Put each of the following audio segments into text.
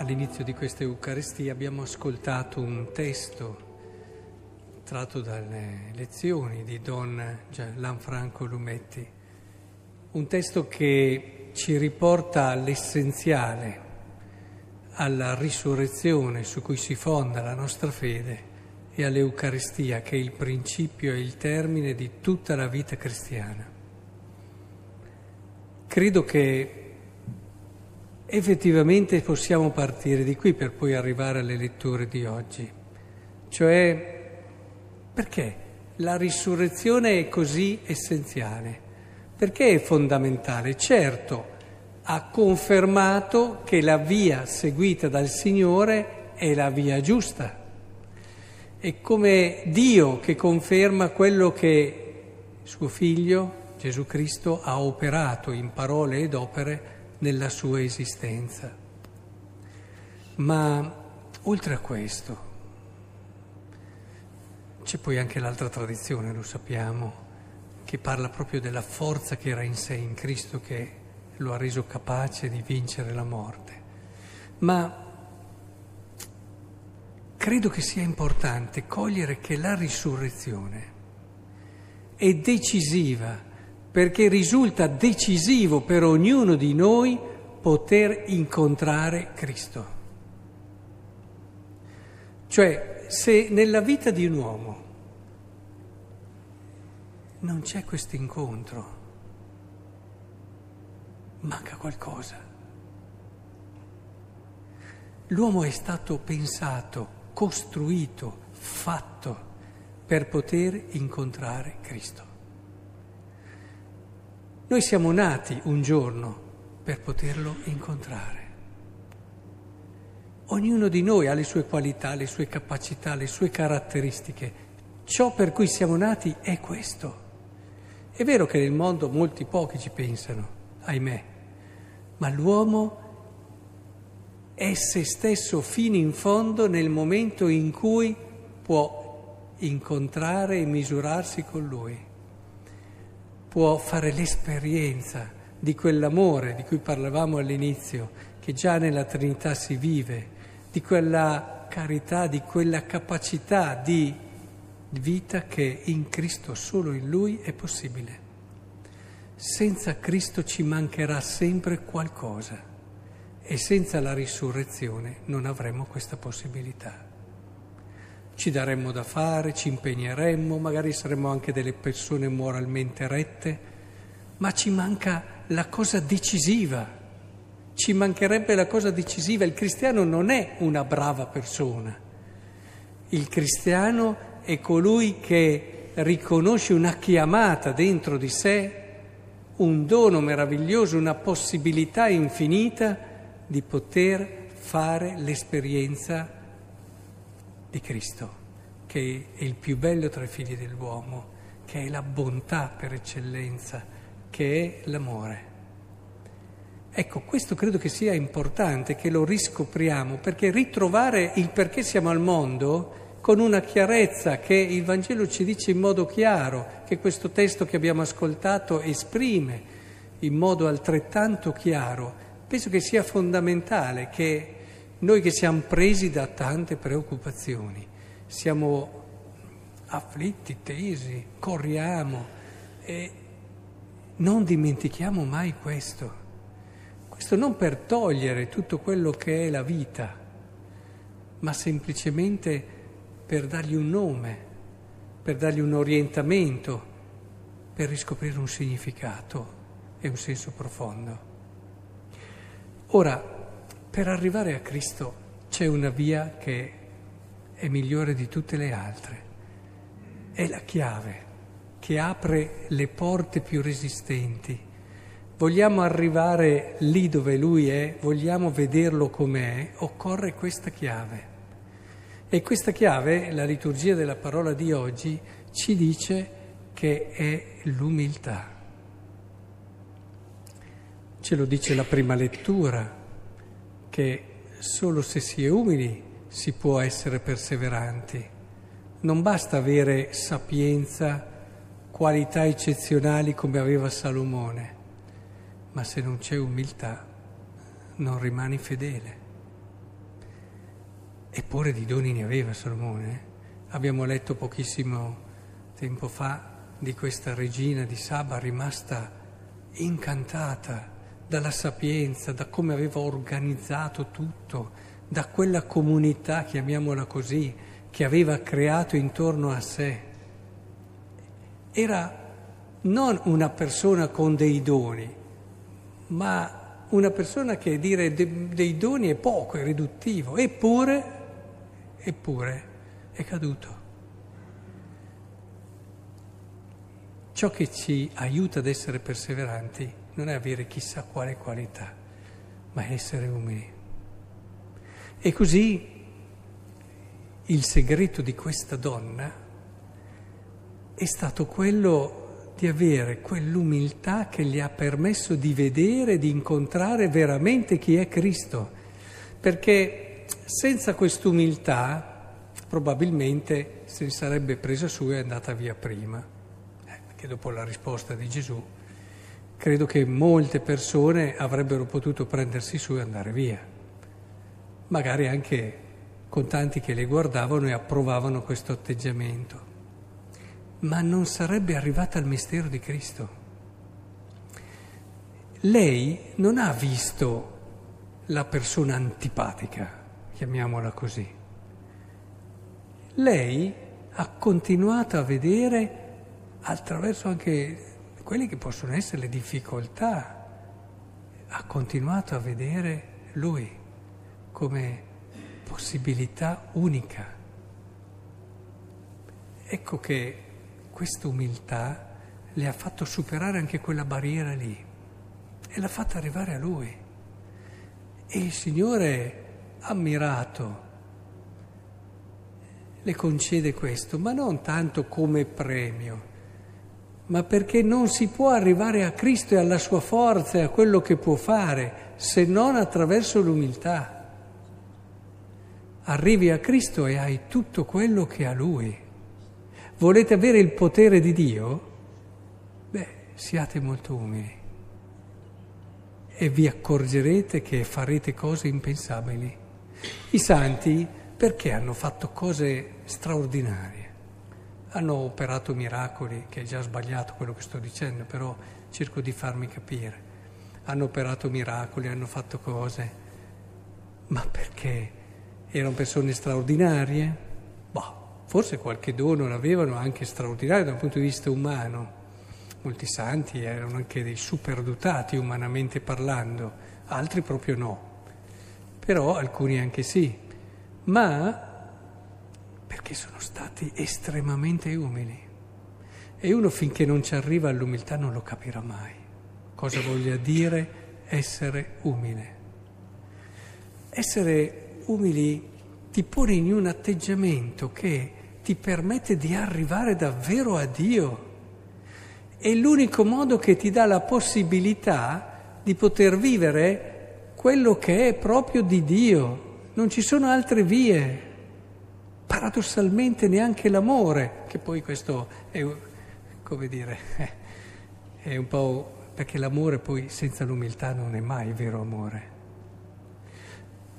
all'inizio di questa Eucaristia abbiamo ascoltato un testo tratto dalle lezioni di Don Lanfranco Lumetti, un testo che ci riporta all'essenziale, alla risurrezione su cui si fonda la nostra fede e all'Eucaristia che è il principio e il termine di tutta la vita cristiana. Credo che effettivamente possiamo partire di qui per poi arrivare alle letture di oggi. Cioè, perché la risurrezione è così essenziale? Perché è fondamentale? Certo, ha confermato che la via seguita dal Signore è la via giusta. È come Dio che conferma quello che suo figlio, Gesù Cristo, ha operato in parole ed opere nella sua esistenza. Ma oltre a questo, c'è poi anche l'altra tradizione, lo sappiamo, che parla proprio della forza che era in sé, in Cristo, che lo ha reso capace di vincere la morte. Ma credo che sia importante cogliere che la risurrezione è decisiva perché risulta decisivo per ognuno di noi poter incontrare Cristo. Cioè, se nella vita di un uomo non c'è questo incontro, manca qualcosa. L'uomo è stato pensato, costruito, fatto per poter incontrare Cristo. Noi siamo nati un giorno per poterlo incontrare. Ognuno di noi ha le sue qualità, le sue capacità, le sue caratteristiche. Ciò per cui siamo nati è questo. È vero che nel mondo molti pochi ci pensano, ahimè, ma l'uomo è se stesso fino in fondo nel momento in cui può incontrare e misurarsi con lui può fare l'esperienza di quell'amore di cui parlavamo all'inizio, che già nella Trinità si vive, di quella carità, di quella capacità di vita che in Cristo, solo in Lui, è possibile. Senza Cristo ci mancherà sempre qualcosa e senza la risurrezione non avremo questa possibilità ci daremmo da fare, ci impegneremmo, magari saremmo anche delle persone moralmente rette, ma ci manca la cosa decisiva, ci mancherebbe la cosa decisiva. Il cristiano non è una brava persona, il cristiano è colui che riconosce una chiamata dentro di sé, un dono meraviglioso, una possibilità infinita di poter fare l'esperienza di Cristo, che è il più bello tra i figli dell'uomo, che è la bontà per eccellenza, che è l'amore. Ecco, questo credo che sia importante che lo riscopriamo, perché ritrovare il perché siamo al mondo con una chiarezza che il Vangelo ci dice in modo chiaro, che questo testo che abbiamo ascoltato esprime in modo altrettanto chiaro, penso che sia fondamentale che noi che siamo presi da tante preoccupazioni, siamo afflitti, tesi, corriamo e non dimentichiamo mai questo. Questo non per togliere tutto quello che è la vita, ma semplicemente per dargli un nome, per dargli un orientamento, per riscoprire un significato e un senso profondo. Ora, per arrivare a Cristo c'è una via che è migliore di tutte le altre. È la chiave che apre le porte più resistenti. Vogliamo arrivare lì dove Lui è, vogliamo vederlo com'è, occorre questa chiave. E questa chiave, la liturgia della parola di oggi, ci dice che è l'umiltà. Ce lo dice la prima lettura che solo se si è umili si può essere perseveranti. Non basta avere sapienza, qualità eccezionali come aveva Salomone, ma se non c'è umiltà non rimani fedele. Eppure di doni ne aveva Salomone. Eh? Abbiamo letto pochissimo tempo fa di questa regina di Saba rimasta incantata dalla sapienza, da come aveva organizzato tutto, da quella comunità, chiamiamola così, che aveva creato intorno a sé. Era non una persona con dei doni, ma una persona che dire de- dei doni è poco, è riduttivo, eppure, eppure è caduto. Ciò che ci aiuta ad essere perseveranti non è avere chissà quale qualità, ma essere umili. E così il segreto di questa donna è stato quello di avere quell'umiltà che gli ha permesso di vedere, di incontrare veramente chi è Cristo. Perché senza quest'umiltà probabilmente se ne sarebbe presa su e andata via prima. Eh, perché dopo la risposta di Gesù credo che molte persone avrebbero potuto prendersi su e andare via, magari anche con tanti che le guardavano e approvavano questo atteggiamento, ma non sarebbe arrivata al mistero di Cristo. Lei non ha visto la persona antipatica, chiamiamola così. Lei ha continuato a vedere attraverso anche quelle che possono essere le difficoltà, ha continuato a vedere lui come possibilità unica. Ecco che questa umiltà le ha fatto superare anche quella barriera lì e l'ha fatta arrivare a lui. E il Signore, ammirato, le concede questo, ma non tanto come premio, ma perché non si può arrivare a Cristo e alla sua forza e a quello che può fare se non attraverso l'umiltà. Arrivi a Cristo e hai tutto quello che ha Lui. Volete avere il potere di Dio? Beh, siate molto umili e vi accorgerete che farete cose impensabili. I santi perché hanno fatto cose straordinarie? Hanno operato miracoli, che è già sbagliato quello che sto dicendo, però cerco di farmi capire. Hanno operato miracoli, hanno fatto cose, ma perché erano persone straordinarie? Boh, forse qualche dono l'avevano anche straordinario dal punto di vista umano. Molti santi erano anche dei superdotati umanamente parlando, altri proprio no, però alcuni anche sì. Ma perché sono stati estremamente umili. E uno finché non ci arriva all'umiltà non lo capirà mai. Cosa voglia dire essere umile? Essere umili ti pone in un atteggiamento che ti permette di arrivare davvero a Dio. È l'unico modo che ti dà la possibilità di poter vivere quello che è proprio di Dio. Non ci sono altre vie paradossalmente neanche l'amore, che poi questo è, come dire, è un po' perché l'amore poi senza l'umiltà non è mai vero amore.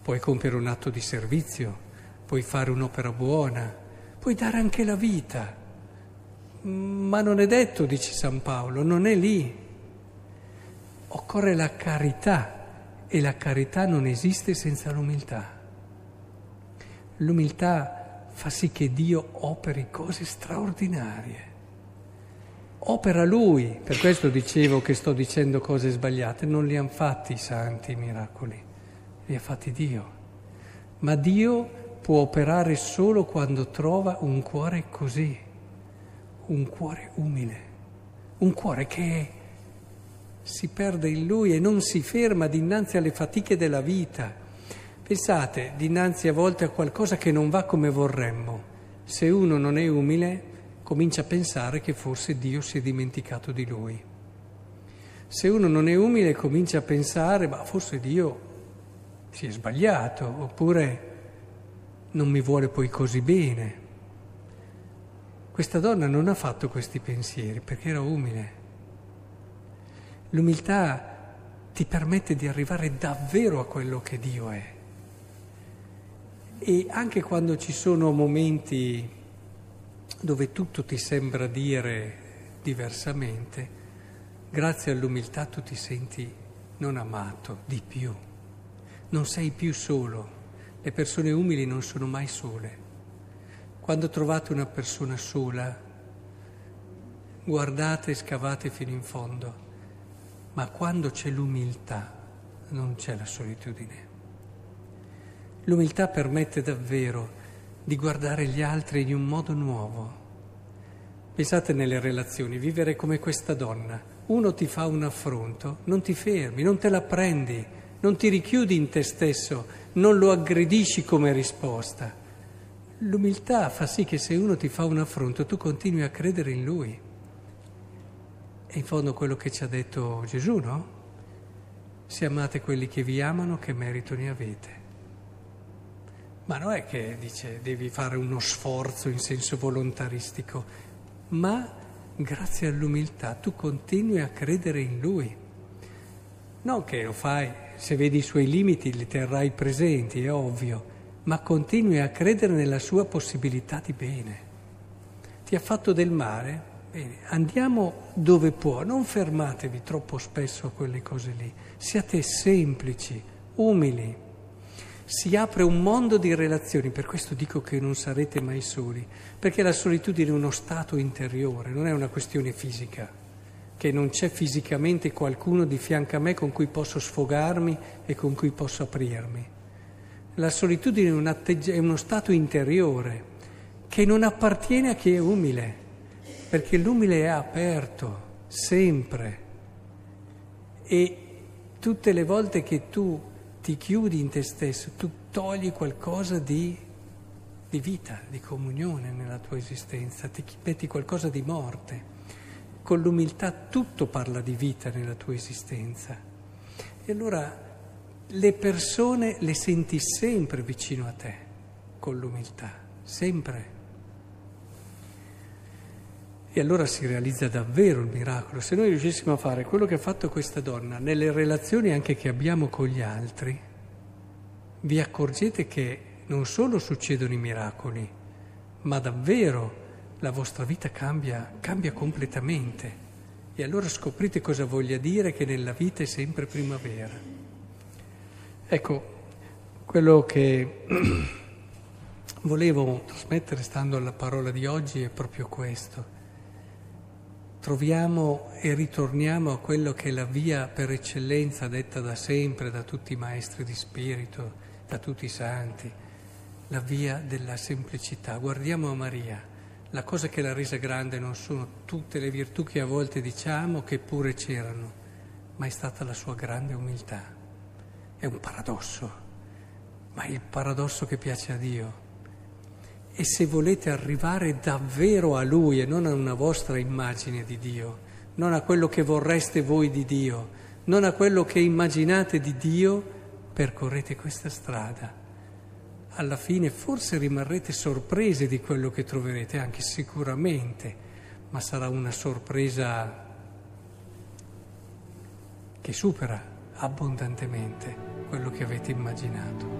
Puoi compiere un atto di servizio, puoi fare un'opera buona, puoi dare anche la vita, ma non è detto, dice San Paolo, non è lì. Occorre la carità e la carità non esiste senza l'umiltà. L'umiltà fa sì che Dio operi cose straordinarie. Opera Lui, per questo dicevo che sto dicendo cose sbagliate, non li hanno fatti i santi i miracoli, li ha fatti Dio. Ma Dio può operare solo quando trova un cuore così, un cuore umile, un cuore che si perde in Lui e non si ferma dinanzi alle fatiche della vita Pensate dinanzi a volte a qualcosa che non va come vorremmo. Se uno non è umile, comincia a pensare che forse Dio si è dimenticato di lui. Se uno non è umile, comincia a pensare, ma forse Dio si è sbagliato, oppure non mi vuole poi così bene. Questa donna non ha fatto questi pensieri perché era umile. L'umiltà ti permette di arrivare davvero a quello che Dio è E anche quando ci sono momenti dove tutto ti sembra dire diversamente, grazie all'umiltà tu ti senti non amato di più, non sei più solo. Le persone umili non sono mai sole. Quando trovate una persona sola, guardate e scavate fino in fondo, ma quando c'è l'umiltà non c'è la solitudine. L'umiltà permette davvero di guardare gli altri in un modo nuovo. Pensate nelle relazioni, vivere come questa donna. Uno ti fa un affronto, non ti fermi, non te la prendi, non ti richiudi in te stesso, non lo aggredisci come risposta. L'umiltà fa sì che se uno ti fa un affronto tu continui a credere in lui. È in fondo quello che ci ha detto Gesù, no? Se amate quelli che vi amano, che merito ne avete? Ma non è che dice devi fare uno sforzo in senso volontaristico, ma grazie all'umiltà tu continui a credere in Lui. Non che lo fai, se vedi i suoi limiti li terrai presenti, è ovvio, ma continui a credere nella sua possibilità di bene. Ti ha fatto del male? Bene, andiamo dove può, non fermatevi troppo spesso a quelle cose lì, siate semplici, umili si apre un mondo di relazioni, per questo dico che non sarete mai soli, perché la solitudine è uno stato interiore, non è una questione fisica, che non c'è fisicamente qualcuno di fianco a me con cui posso sfogarmi e con cui posso aprirmi. La solitudine è, un atteggi- è uno stato interiore che non appartiene a chi è umile, perché l'umile è aperto, sempre. E tutte le volte che tu ti chiudi in te stesso, tu togli qualcosa di, di vita, di comunione nella tua esistenza, ti metti qualcosa di morte. Con l'umiltà tutto parla di vita nella tua esistenza. E allora le persone le senti sempre vicino a te, con l'umiltà, sempre. E allora si realizza davvero il miracolo. Se noi riuscissimo a fare quello che ha fatto questa donna nelle relazioni anche che abbiamo con gli altri, vi accorgete che non solo succedono i miracoli, ma davvero la vostra vita cambia, cambia completamente. E allora scoprite cosa voglia dire che nella vita è sempre primavera. Ecco, quello che volevo trasmettere stando alla parola di oggi è proprio questo troviamo e ritorniamo a quello che è la via per eccellenza detta da sempre da tutti i maestri di spirito, da tutti i santi, la via della semplicità. Guardiamo a Maria, la cosa che l'ha resa grande non sono tutte le virtù che a volte diciamo che pure c'erano, ma è stata la sua grande umiltà. È un paradosso, ma è il paradosso che piace a Dio e se volete arrivare davvero a Lui e non a una vostra immagine di Dio, non a quello che vorreste voi di Dio, non a quello che immaginate di Dio, percorrete questa strada. Alla fine forse rimarrete sorpresi di quello che troverete, anche sicuramente, ma sarà una sorpresa che supera abbondantemente quello che avete immaginato.